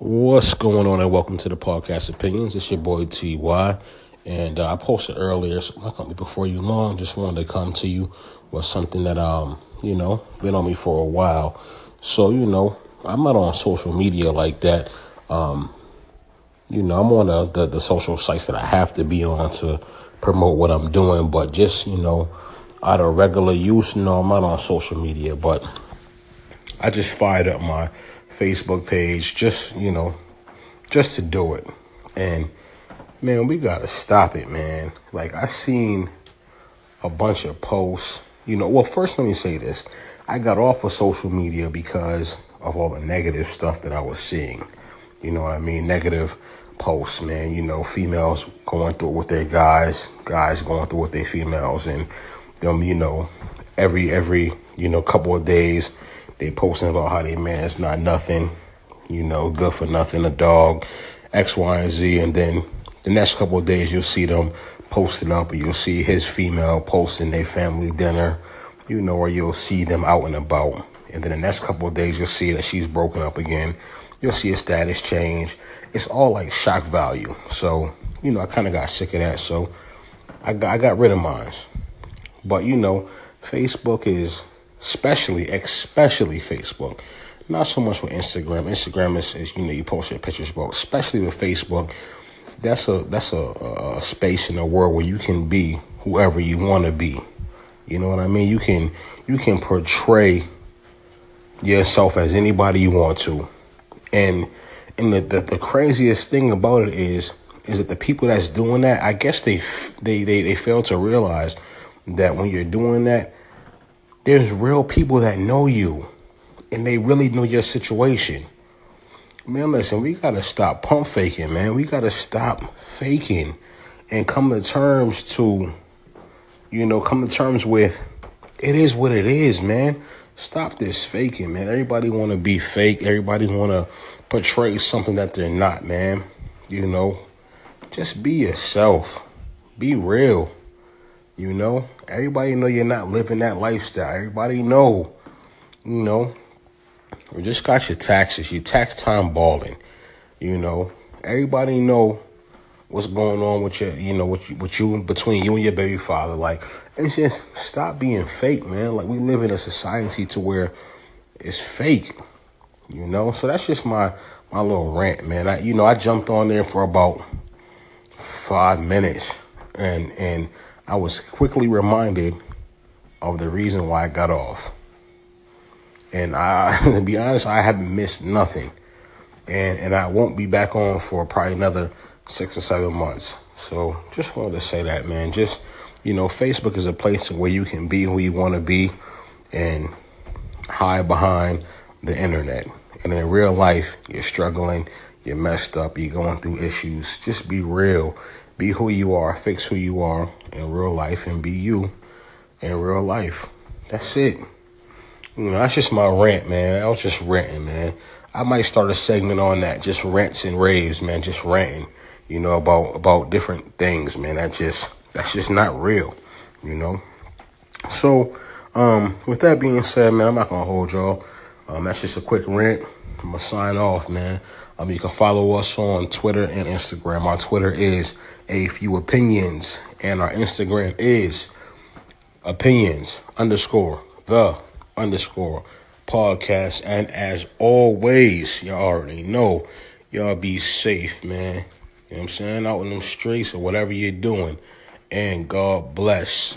What's going on, and welcome to the podcast opinions. It's your boy Ty, and uh, I posted earlier. So I'm not gonna be before you long. Just wanted to come to you with something that um you know been on me for a while. So you know I'm not on social media like that. Um, you know I'm on the, the the social sites that I have to be on to promote what I'm doing, but just you know out of regular use, no, I'm not on social media, but I just fired up my Facebook page just, you know, just to do it. And man, we gotta stop it, man. Like I seen a bunch of posts, you know, well first let me say this. I got off of social media because of all the negative stuff that I was seeing. You know what I mean? Negative posts, man. You know, females going through it with their guys, guys going through it with their females, and them, you know, every every you know couple of days they posting about how they man is not nothing, you know, good for nothing, a dog, X, Y, and Z. And then the next couple of days, you'll see them posting up, or you'll see his female posting their family dinner, you know, or you'll see them out and about. And then the next couple of days, you'll see that she's broken up again. You'll see a status change. It's all like shock value. So, you know, I kind of got sick of that. So I got, I got rid of mine. But, you know, Facebook is especially especially Facebook. Not so much with Instagram. Instagram is, is you know you post your pictures, but especially with Facebook, that's a that's a, a space in the world where you can be whoever you want to be. You know what I mean? You can you can portray yourself as anybody you want to, and and the, the, the craziest thing about it is is that the people that's doing that, I guess they they they, they fail to realize that when you're doing that there's real people that know you and they really know your situation. Man, listen, we gotta stop pump faking, man. We gotta stop faking and come to terms to, you know, come to terms with it is what it is, man. Stop this faking, man. Everybody wanna be fake. Everybody wanna portray something that they're not, man. You know, just be yourself. Be real. You know, everybody know you're not living that lifestyle. Everybody know, you know, you just got your taxes, your tax time balling. You know, everybody know what's going on with your, you know, with you, with you between you and your baby father. Like, it's just stop being fake, man. Like we live in a society to where it's fake. You know, so that's just my my little rant, man. I, you know, I jumped on there for about five minutes, and and I was quickly reminded of the reason why I got off. And I, to be honest, I haven't missed nothing. And, and I won't be back on for probably another six or seven months. So just wanted to say that, man. Just, you know, Facebook is a place where you can be who you want to be and hide behind the internet. And in real life, you're struggling, you're messed up, you're going through issues. Just be real. Be who you are, fix who you are in real life, and be you in real life. That's it. You know, that's just my rant, man. I was just ranting, man. I might start a segment on that, just rants and raves, man. Just ranting, you know, about about different things, man. That just that's just not real, you know. So, um, with that being said, man, I'm not gonna hold y'all. Um, that's just a quick rant. I'm gonna sign off, man. Um, you can follow us on Twitter and Instagram. Our Twitter is a few opinions, and our Instagram is opinions underscore the underscore podcast. And as always, y'all already know, y'all be safe, man. You know what I'm saying? Out in them streets or whatever you're doing. And God bless.